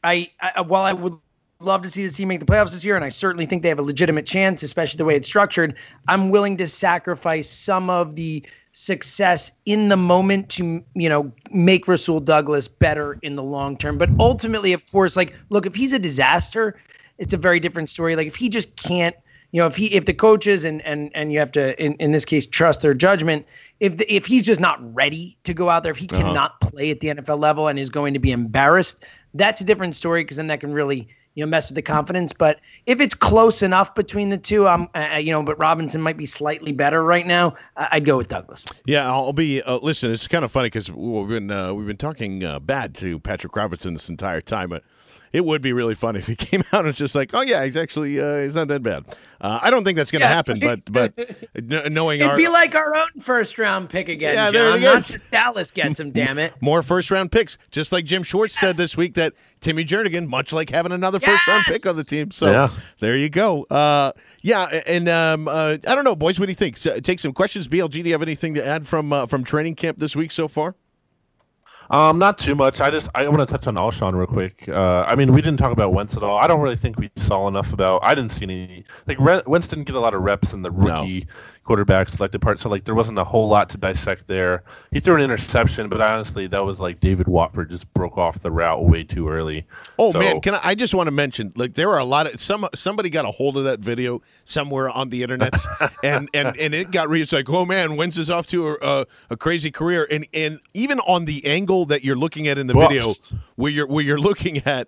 I, I, while I would love to see the team make the playoffs this year, and I certainly think they have a legitimate chance, especially the way it's structured. I'm willing to sacrifice some of the success in the moment to you know make Rasul Douglas better in the long term. But ultimately, of course, like look, if he's a disaster, it's a very different story. Like if he just can't, you know, if he if the coaches and and and you have to in, in this case trust their judgment. If the, if he's just not ready to go out there, if he uh-huh. cannot play at the NFL level and is going to be embarrassed, that's a different story because then that can really you know mess with the confidence. But if it's close enough between the two, I'm uh, uh, you know, but Robinson might be slightly better right now. I'd go with Douglas. Yeah, I'll be. Uh, listen, it's kind of funny because we've been uh, we've been talking uh, bad to Patrick Robinson this entire time, but it would be really funny if he came out and was just like, "Oh yeah, he's actually uh, he's not that bad." Uh, I don't think that's going to yes. happen, but but knowing it'd our, be like our own first round pick again. Yeah, John. there it Not is. just Dallas gets him. damn it, more first round picks, just like Jim Schwartz yes. said this week that Timmy Jernigan, much like having another yes. first round pick on the team. So yeah. there you go. Uh, yeah, and um, uh, I don't know, boys. What do you think? So, take some questions. BLG, do you have anything to add from uh, from training camp this week so far? Um, not too much. I just I want to touch on Alshon real quick. Uh, I mean, we didn't talk about Wentz at all. I don't really think we saw enough about. I didn't see any like Wentz didn't get a lot of reps in the rookie. No quarterback selected part. So like there wasn't a whole lot to dissect there. He threw an interception, but honestly, that was like David Watford just broke off the route way too early. Oh so, man, can I, I just want to mention like there are a lot of some somebody got a hold of that video somewhere on the internet, and and and it got re it's like oh man, Wentz is off to a, a, crazy career, and and even on the angle that you're looking at in the Bust. video where you're where you're looking at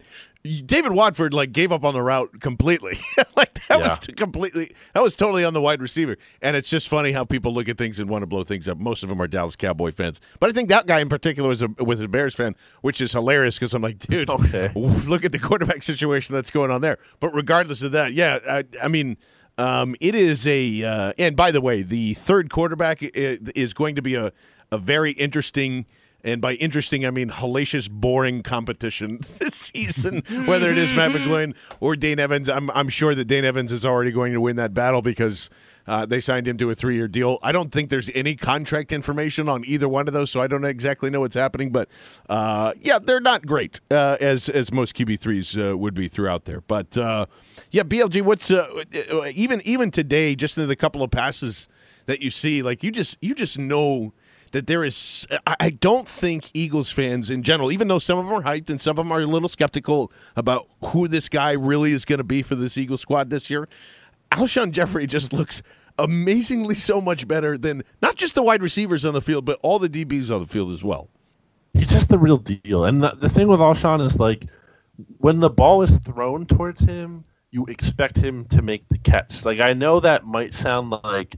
David Watford like gave up on the route completely. like that yeah. was completely that was totally on the wide receiver. And it's just funny how people look at things and want to blow things up. Most of them are Dallas Cowboy fans, but I think that guy in particular was a was a Bears fan, which is hilarious because I'm like, dude, okay. look at the quarterback situation that's going on there. But regardless of that, yeah, I, I mean. Um, it is a, uh, and by the way, the third quarterback is going to be a, a very interesting and by interesting, I mean hellacious, boring competition this season. Whether it is Matt McGloin or Dane Evans, I'm I'm sure that Dane Evans is already going to win that battle because uh, they signed him to a three-year deal. I don't think there's any contract information on either one of those, so I don't exactly know what's happening. But uh, yeah, they're not great uh, as as most QB threes uh, would be throughout there. But uh, yeah, BLG, what's uh, even even today, just in the couple of passes that you see, like you just you just know that there is. I don't think Eagles fans in general, even though some of them are hyped and some of them are a little skeptical about who this guy really is going to be for this Eagles squad this year, Alshon Jeffery just looks amazingly so much better than not just the wide receivers on the field, but all the DBs on the field as well. He's just the real deal. And the, the thing with Alshon is like when the ball is thrown towards him, you expect him to make the catch. Like I know that might sound like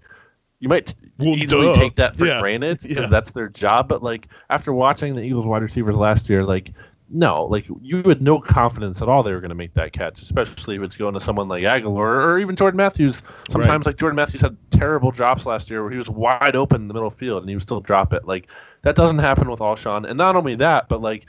you might well, easily duh. take that for yeah. granted because yeah. that's their job. But like after watching the Eagles wide receivers last year, like no, like you had no confidence at all they were going to make that catch, especially if it's going to someone like Agholor or even Jordan Matthews. Sometimes right. like Jordan Matthews had terrible drops last year where he was wide open in the middle field and he would still drop it. Like that doesn't happen with Alshon. And not only that, but like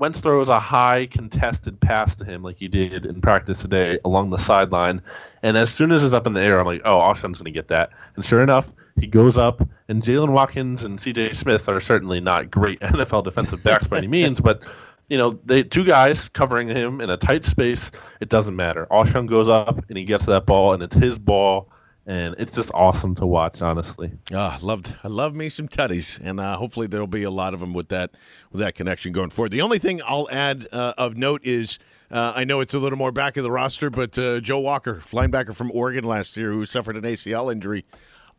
Wentz throws a high contested pass to him like he did in practice today along the sideline. And as soon as it's up in the air, I'm like, oh, Alshon's going to get that. And sure enough, he goes up, and Jaylen Watkins and C.J. Smith are certainly not great NFL defensive backs by any means, but you know, they two guys covering him in a tight space. It doesn't matter. Alshon goes up and he gets that ball, and it's his ball and it's just awesome to watch. Honestly, ah, loved I love me some tutties, and uh, hopefully there'll be a lot of them with that with that connection going forward. The only thing I'll add uh, of note is. Uh, I know it's a little more back of the roster, but uh, Joe Walker, linebacker from Oregon last year, who suffered an ACL injury,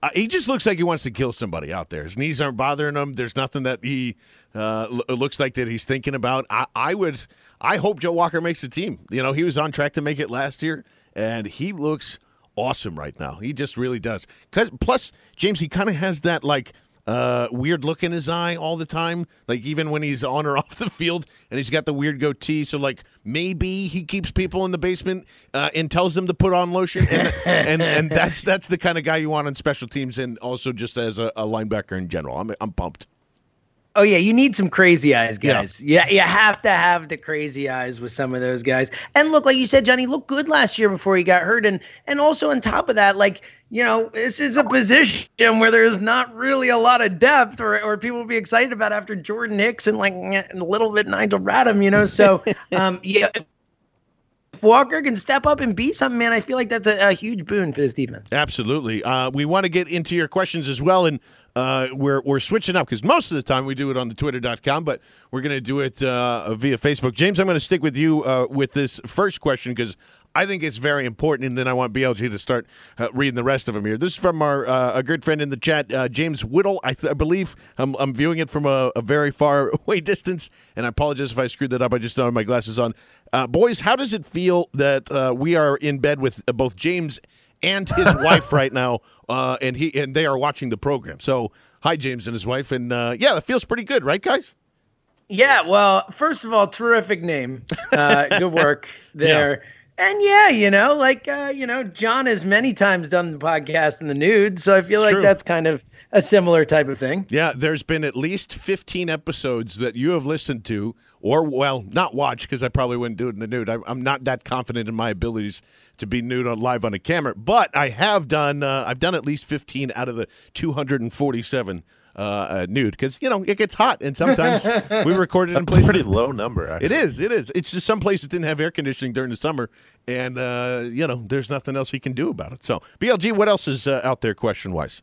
uh, he just looks like he wants to kill somebody out there. His knees aren't bothering him. There's nothing that he uh, l- looks like that he's thinking about. I-, I would, I hope Joe Walker makes the team. You know, he was on track to make it last year, and he looks awesome right now. He just really does. Cause plus James, he kind of has that like uh, weird look in his eye all the time. Like even when he's on or off the field, and he's got the weird goatee. So like maybe he keeps people in the basement uh, and tells them to put on lotion, and, and and that's that's the kind of guy you want on special teams, and also just as a, a linebacker in general. I'm I'm pumped. Oh yeah, you need some crazy eyes, guys. Yeah. yeah, you have to have the crazy eyes with some of those guys. And look, like you said, Johnny looked good last year before he got hurt, and and also on top of that, like you know, this is a position where there's not really a lot of depth, or or people will be excited about after Jordan Hicks and like a little bit Nigel Bradham, you know. So, um, yeah. If Walker can step up and be something, man, I feel like that's a, a huge boon for this defense. Absolutely. Uh, we want to get into your questions as well, and uh, we're we're switching up because most of the time we do it on the twitter.com, but we're going to do it uh, via Facebook. James, I'm going to stick with you uh, with this first question because I think it's very important, and then I want BLG to start uh, reading the rest of them here. This is from our uh, a good friend in the chat, uh, James Whittle. I, th- I believe I'm, I'm, viewing it from a, a, very far away distance, and I apologize if I screwed that up. I just don't have my glasses on. boys, how does it feel that we are in bed with both James and his wife right now, uh, and he and they are watching the program. So hi, James and his wife, and uh, yeah, that feels pretty good, right, guys? Yeah. Well, first of all, terrific name. Uh, good work there. Yeah. And yeah, you know, like uh, you know, John has many times done the podcast in the nude, so I feel it's like true. that's kind of a similar type of thing. Yeah, there's been at least 15 episodes that you have listened to or well, not watched because I probably wouldn't do it in the nude. I, am not that confident in my abilities to be nude on live on a camera, but I have done. Uh, I've done at least 15 out of the 247 uh, uh, nude because you know it gets hot and sometimes we recorded in places. Pretty low number. Actually. It is. It is. It's just some places didn't have air conditioning during the summer, and uh, you know there's nothing else we can do about it. So BLG, what else is uh, out there question wise?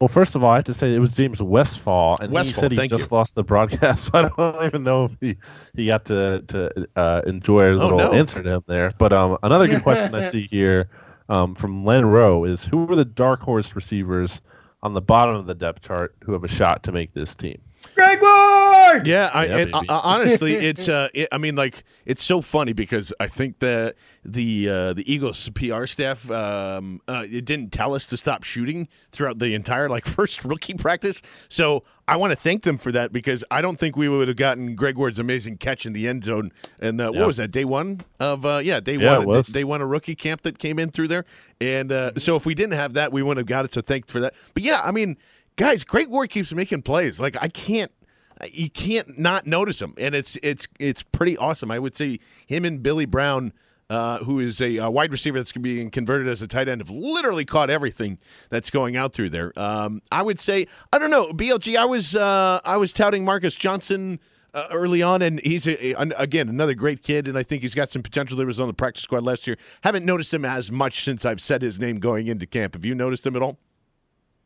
Well, first of all, I have to say it was James Westfall, and Westfall, he said he just you. lost the broadcast. So I don't even know if he, he got to to uh, enjoy a oh, little oh, no. answer to him there. But um, another good question I see here um, from Len Rowe is who were the dark horse receivers on the bottom of the depth chart who have a shot to make this team? Greg Ward. Yeah, I, yeah, and, uh, honestly, it's uh, it, I mean, like it's so funny because I think that the uh, the Eagles PR staff um, uh, it didn't tell us to stop shooting throughout the entire like first rookie practice. So I want to thank them for that because I don't think we would have gotten Greg Ward's amazing catch in the end zone. And uh, what was that day one of uh, yeah day yeah, one they, won a rookie camp that came in through there. And uh, so if we didn't have that, we wouldn't have got it. So thanks for that. But yeah, I mean guys, Greg Ward keeps making plays. Like I can't, you can't not notice him, and it's it's it's pretty awesome. I would say him and Billy Brown. Uh, who is a, a, wide receiver that's being converted as a tight end, have literally caught everything that's going out through there. Um, I would say, I don't know, BLG. I was uh, I was touting Marcus Johnson uh, early on, and he's a, a, again another great kid, and I think he's got some potential. There was on the practice squad last year. Haven't noticed him as much since I've said his name going into camp. Have you noticed him at all?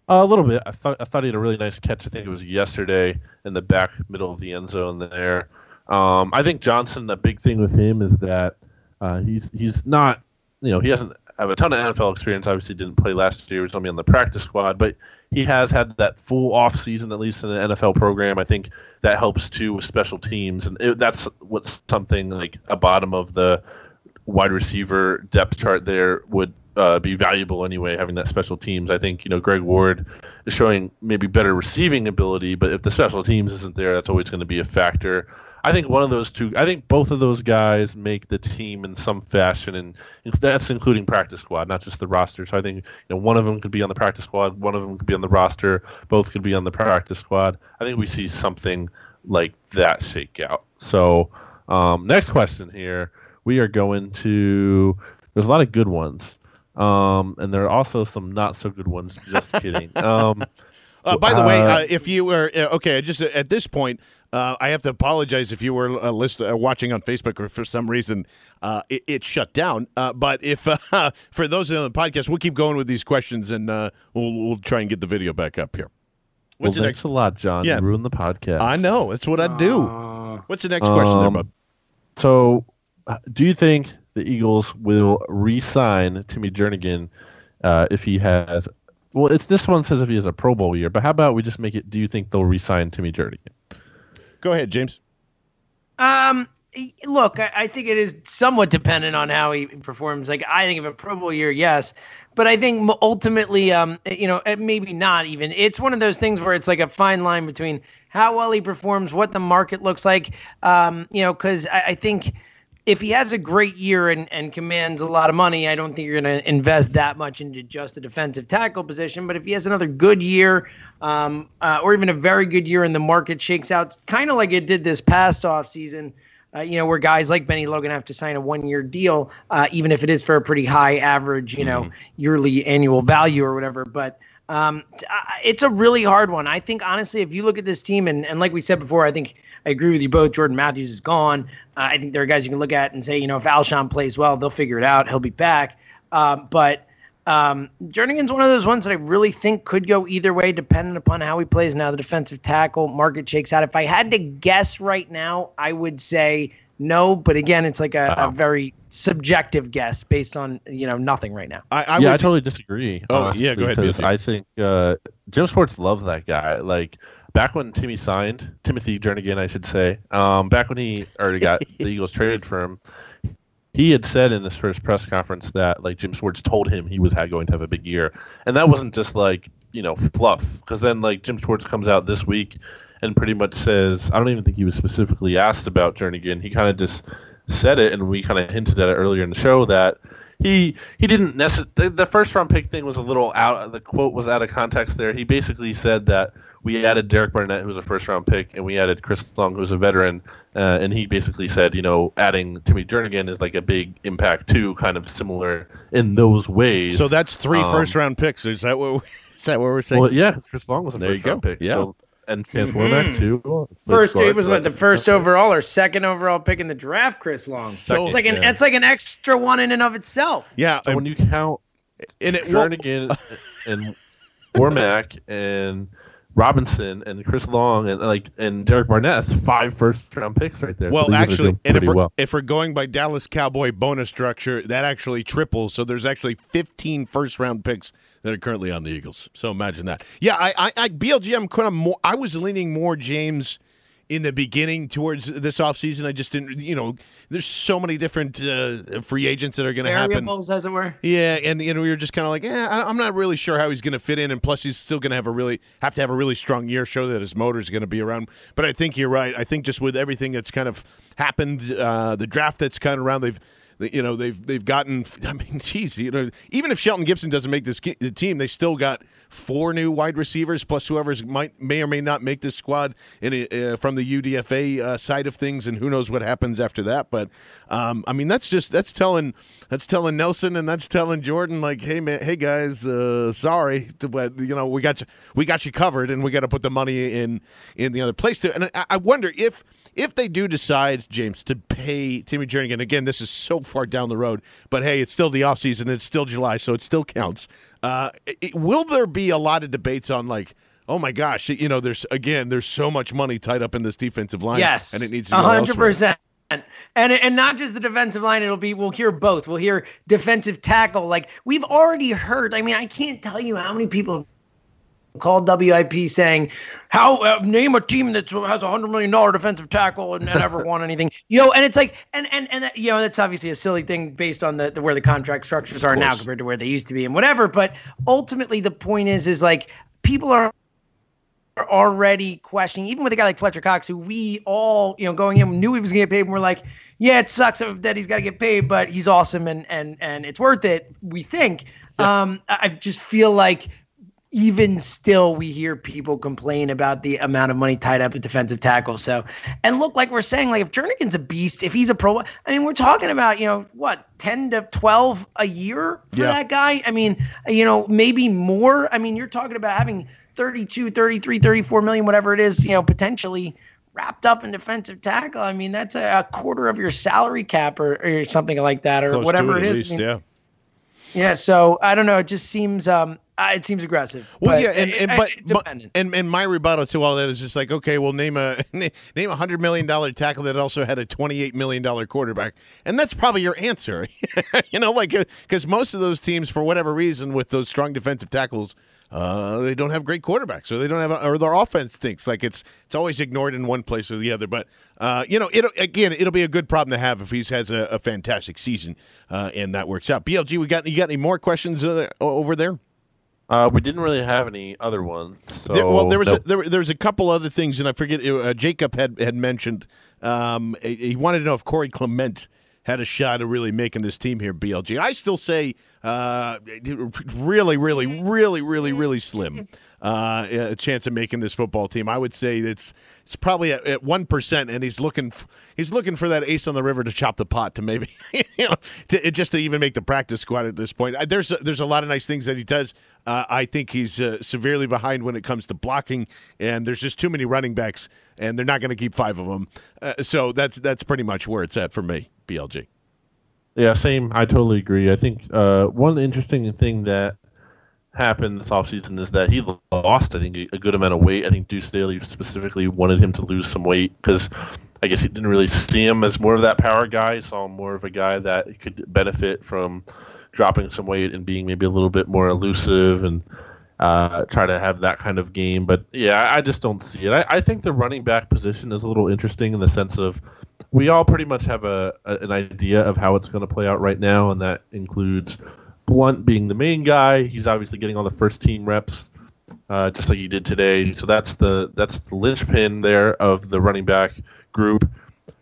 A little bit. I thought I thought he had a really nice catch. I think it was yesterday in the back middle of the end zone there. Um, I think Johnson. The big thing with him is that uh, he's he's not. You know, he doesn't have a ton of NFL experience. Obviously, didn't play last year. He was only on the practice squad, but he has had that full off season, at least in the NFL program. I think that helps too with special teams, and it, that's what's something like a bottom of the wide receiver depth chart there would uh, be valuable anyway. Having that special teams, I think you know Greg Ward is showing maybe better receiving ability, but if the special teams isn't there, that's always going to be a factor. I think one of those two, I think both of those guys make the team in some fashion, and that's including practice squad, not just the roster. So I think you know one of them could be on the practice squad, one of them could be on the roster, both could be on the practice squad. I think we see something like that shake out. So um, next question here, we are going to. There's a lot of good ones. Um, and there are also some not so good ones. Just kidding. Um, uh, by the uh, way, uh, if you were uh, okay, just at this point, uh, I have to apologize if you were uh, list, watching on Facebook or for some reason it, it, shut down. but if for those on the podcast, we'll keep going with these questions and we'll we'll try and get the video back up here. What's well, thanks next? a lot, John. Yeah. You ruined the podcast. I know. That's what I do. What's the next question, um, there, bud? So, do you think the Eagles will re-sign Timmy Jernigan uh, if he has. Well, it's this one says if he has a Pro Bowl year, but how about we just make it? Do you think they'll re-sign Timmy Jernigan? Go ahead, James. Um, look, I, I, think it is somewhat dependent on how he performs. Like, I think of a Pro Bowl year, yes, but I think ultimately, um, you know, maybe not even. It's one of those things where it's like a fine line between how well he performs, what the market looks like, um, you know, because I, I think if he has a great year and, and commands a lot of money, I don't think you're going to invest that much into just a defensive tackle position. But if he has another good year, um, uh, or even a very good year, and the market shakes out, kind of like it did this past offseason, uh, you know, where guys like Bennie Logan have to sign a one year deal, uh, even if it is for a pretty high average, you know, yearly annual value or whatever. But um, it's a really hard one. I think, honestly, if you look at this team, and, and like we said before, I think I agree with you both. Jordan Matthews is gone. Uh, I think there are guys you can look at and say, you know, if Alshon plays well, they'll figure it out. He'll be back. Um, but um, Jernigan's one of those ones that I really think could go either way, depending upon how he plays now. The defensive tackle market shakes out. If I had to guess right now, I would say no. But again, it's like a, a very subjective guess based on you know nothing right now. I, I yeah, I totally disagree. Oh, honestly, yeah, go ahead, Because I think uh, Jim Schwartz loves that guy. Like back when Timmy signed Timothy Jernigan, I should say. Um, back when he already got the Eagles traded for him, he had said in this first press conference that like Jim Schwartz told him he was going to have a big year, and that wasn't just like you know fluff. Because then like Jim Schwartz comes out this week and pretty much says, I don't even think he was specifically asked about Jernigan. He kind of just said it, and we kind of hinted at it earlier in the show that he he didn't necessarily the, the first round pick thing was a little out the quote was out of context there he basically said that we added Derek Barnett who was a first round pick and we added Chris Long who's a veteran uh, and he basically said you know adding Timmy Jernigan is like a big impact too kind of similar in those ways So that's three Um, first round picks. Is that what? we- Is that what we're saying? well yeah 'cause Chris Long was a There you first round go. pick Yeah. so, and Chance Warmack too Mm-hmm. First, Like, it was so what, the first overall or second overall pick in the draft, Chris Long. So- it's like an yeah. it's like an extra one in and of itself. yeah, So when you count and it well, Jernigan and Warmack and Robinson and Chris Long and like and Derek Barnett, five first round picks right there. Well, are actually, and if we're, well. if we're going by Dallas Cowboy bonus structure, that actually triples. So there's actually 15 first round picks that are currently on the Eagles. So imagine that. Yeah, I, I, I BLG, I'm kind of more. I was leaning more James in the beginning towards this offseason. I just didn't, you know, there's so many different uh, free agents that are going to happen. As it were. Yeah, and you know we were just kind of like, yeah, I'm not really sure how he's going to fit in, and plus he's still going to have a really have to have a really strong year, show that his motor is going to be around. But I think you're right. I think just with everything that's kind of happened, uh, the draft that's kind of around, they've. You know they've they've gotten. I mean, geez, you know, even if Shelton Gibson doesn't make this the team, they still got four new wide receivers plus whoever's might may or may not make this squad in uh, from the UDFA uh, side of things, and who knows what happens after that. But um, I mean, that's just that's telling that's telling Nelson and that's telling Jordan like, hey man, hey guys, uh, sorry, but you know we got you we got you covered, and we got to put the money in in the other place too. And I, I wonder if if they do decide, James, to pay Timmy Jernigan, again, this is so far down the road, but hey, it's still the offseason, it's still July, so it still counts. Uh, it, will there be a lot of debates on, like, oh my gosh, you know, there's, again, there's so much money tied up in this defensive line, Yes, and it needs to a go hundred elsewhere. percent. And and not just the defensive line. It'll be we'll hear both. We'll hear defensive tackle. Like we've already heard. I mean, I can't tell you how many people called WIP saying, "How uh, name a team that has a hundred million dollar defensive tackle and, and never won anything?" You know, and it's like, and and and that, you know, that's obviously a silly thing based on the, the where the contract structures are now compared to where they used to be and whatever. But ultimately, the point is, is like people are are already questioning, even with a guy like Fletcher Cox, who we all, you know, going in knew he was going to get paid, and we're like, yeah, it sucks that he's got to get paid, but he's awesome and and and it's worth it. We think. Um, I I just feel like even still, we hear people complain about the amount of money tied up at defensive tackle. So, and look, like we're saying, like if Jernigan's a beast, if he's a pro, I mean, we're talking about, you know, what, 10 to 12 a year for Yeah. that guy? I mean, you know, maybe more. I mean, you're talking about having 32, 33, 34 million, whatever it is, you know, potentially wrapped up in defensive tackle. I mean, that's a, a quarter of your salary cap or, or something like that, or Close whatever it, it is. least, yeah. yeah. So I don't know. It just seems, um, uh, it seems aggressive. Well, yeah, and, and it- but, it but dependent. and and my rebuttal to all that is just like, okay, well, name a name a hundred million dollar tackle that also had a twenty eight million dollar quarterback, and that's probably your answer. you know, like because most of those teams, for whatever reason, with those strong defensive tackles. Uh, they don't have great quarterbacks, or they don't have, or their offense stinks. Like it's it's always ignored in one place or the other. But uh, you know, it again, it'll be a good problem to have if he has a, a fantastic season uh, and that works out. BLG, we got you got any more questions uh, over there? Uh, we didn't really have any other ones. So There, well, there was a, there, there was a couple other things, and I forget. Uh, Jacob had had mentioned um, he he wanted to know if Corey Clement had a shot of really making this team here, BLG. I still say uh, really, really, really, really, really slim uh, a chance of making this football team. I would say it's it's probably at one percent, and he's looking f- he's looking for that ace on the river to chop the pot to maybe you know to, just to even make the practice squad at this point. There's a, there's a lot of nice things that he does. Uh, I think he's uh, severely behind when it comes to blocking, and there's just too many running backs, and they're not going to keep five of them. Uh, so that's that's pretty much where it's at for me, BLG. Yeah, same. I totally agree. I think uh, one interesting thing that happened this offseason is that he lost, I think, a good amount of weight. I think Deuce Staley specifically wanted him to lose some weight because I guess he didn't really see him as more of that power guy. He saw him more of a guy that could benefit from dropping some weight and being maybe a little bit more elusive and uh, try to have that kind of game. But yeah, I just don't see it. I, I think the running back position is a little interesting in the sense of we all pretty much have a, a an idea of how it's going to play out right now, and that includes Blount being the main guy. He's obviously getting all the first team reps, uh, just like he did today. So that's the that's the linchpin there of the running back group.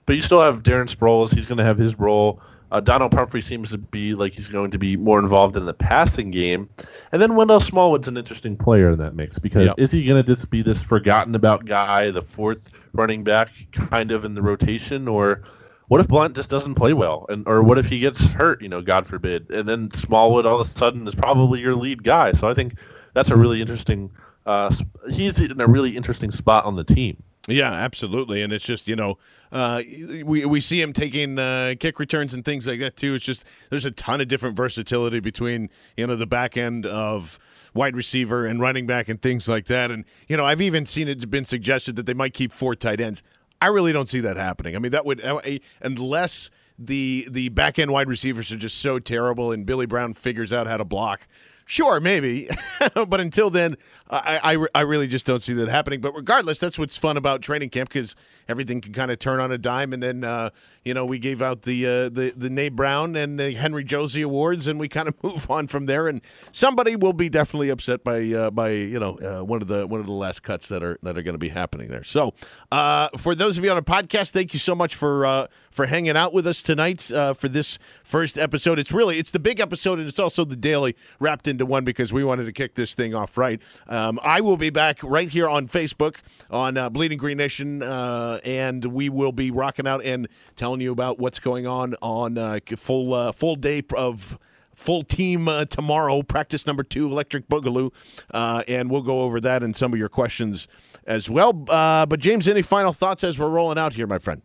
But you still have Darren Sproles. He's going to have his role. Uh, Donnel Pumphrey seems to be like he's going to be more involved in the passing game. And then Wendell Smallwood's an interesting player in that mix because yep. is he going to just be this forgotten about guy, the fourth running back kind of in the rotation, or what if Blount just doesn't play well, and or what if he gets hurt? You know, God forbid, and then Smallwood all of a sudden is probably your lead guy. So I think that's a really interesting. Uh, he's in a really interesting spot on the team. Yeah, absolutely, and it's just you know uh, we we see him taking uh, kick returns and things like that too. It's just there's a ton of different versatility between you know the back end of wide receiver and running back and things like that. And you know I've even seen it been suggested that they might keep four tight ends. I really don't see that happening. I mean, that would uh, unless the the back end wide receivers are just so terrible and Billy Brown figures out how to block. Sure, maybe, but until then, I, I, I really just don't see that happening. But regardless, that's what's fun about training camp because everything can kind of turn on a dime. And then uh, you know we gave out the uh, the the Nate Brown and the Henry Josey awards, and we kind of move on from there. And somebody will be definitely upset by uh, by you know uh, one of the one of the last cuts that are that are going to be happening there. So uh, for those of you on a podcast, thank you so much for uh, for hanging out with us tonight for this first episode. It's really it's the big episode, and it's also the daily wrapped into one because we wanted to kick this thing off right. Um, I will be back right here on Facebook on Bleeding Green Nation. Uh, uh, and we will be rocking out and telling you about what's going on on uh, full uh, full day of full team uh, tomorrow, practice number two, Electric Boogaloo, uh, and we'll go over that and some of your questions as well. Uh, but James, any final thoughts as we're rolling out here, my friend?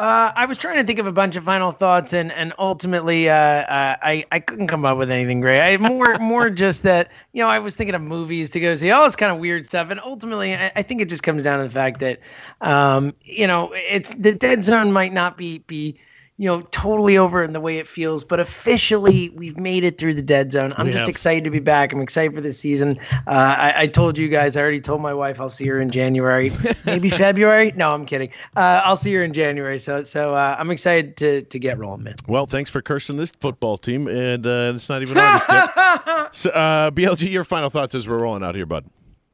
Uh, I was trying to think of a bunch of final thoughts, and and ultimately, uh, uh, I I couldn't come up with anything great. I more more just that you know I was thinking of movies to go see. All this kind of weird stuff, and ultimately, I, I think it just comes down to the fact that, um, you know, it's the dead zone might not be be you know, totally over in the way it feels, but officially we've made it through the dead zone. I'm we just have. excited to be back. I'm excited for this season. Uh, I, I, told you guys, I already told my wife I'll see her in January, maybe February. No, I'm kidding. Uh, I'll see her in January. So, so uh, I'm excited to to get rolling, man. Well, thanks for cursing this football team, and uh, it's not even August yet. so, uh, BLG, your final thoughts as we're rolling out here, bud.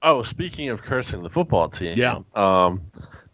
Oh, speaking of cursing the football team, yeah. Um,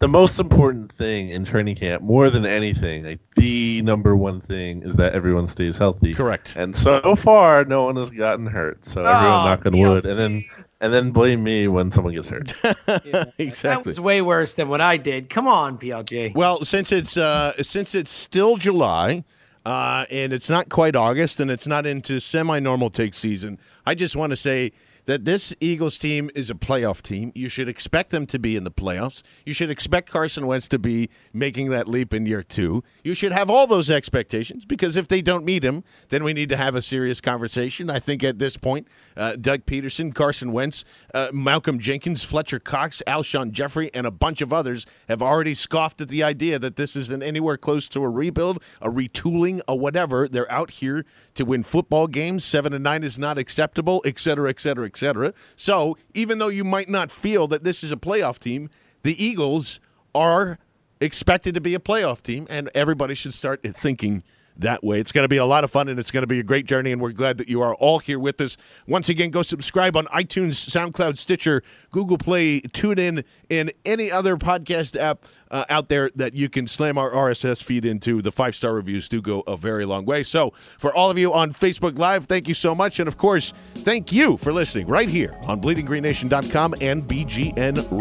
the most important thing in training camp, more than anything, like the number one thing, is that everyone stays healthy. Correct. And so far, no one has gotten hurt. So everyone oh, knock on wood, and then and then blame me when someone gets hurt. yeah, exactly. That was way worse than what I did. Come on, BLG. Well, since it's uh, since it's still July. Uh, and it's not quite August, and it's not into semi-normal take season. I just want to say that this Eagles team is a playoff team. You should expect them to be in the playoffs. You should expect Carson Wentz to be making that leap in year two. You should have all those expectations because if they don't meet him, then we need to have a serious conversation. I think at this point, uh, Doug Pederson, Carson Wentz, uh, Malcolm Jenkins, Fletcher Cox, Alshon Jeffery, and a bunch of others have already scoffed at the idea that this isn't anywhere close to a rebuild, a retooling, a whatever. They're out here to win football games. Seven and nine is not acceptable, et cetera, et cetera, etc. So even though you might not feel that this is a playoff team, the Eagles are expected to be a playoff team, and everybody should start thinking that way. It's going to be a lot of fun and it's going to be a great journey. And we're glad that you are all here with us. Once again, go subscribe on iTunes, SoundCloud, Stitcher, Google Play, TuneIn, and any other podcast app uh, out there that you can slam our RSS feed into. The five star reviews do go a very long way. So, for all of you on Facebook Live, thank you so much. And of course, thank you for listening right here on bleedinggreennation.com and bgnradio.com.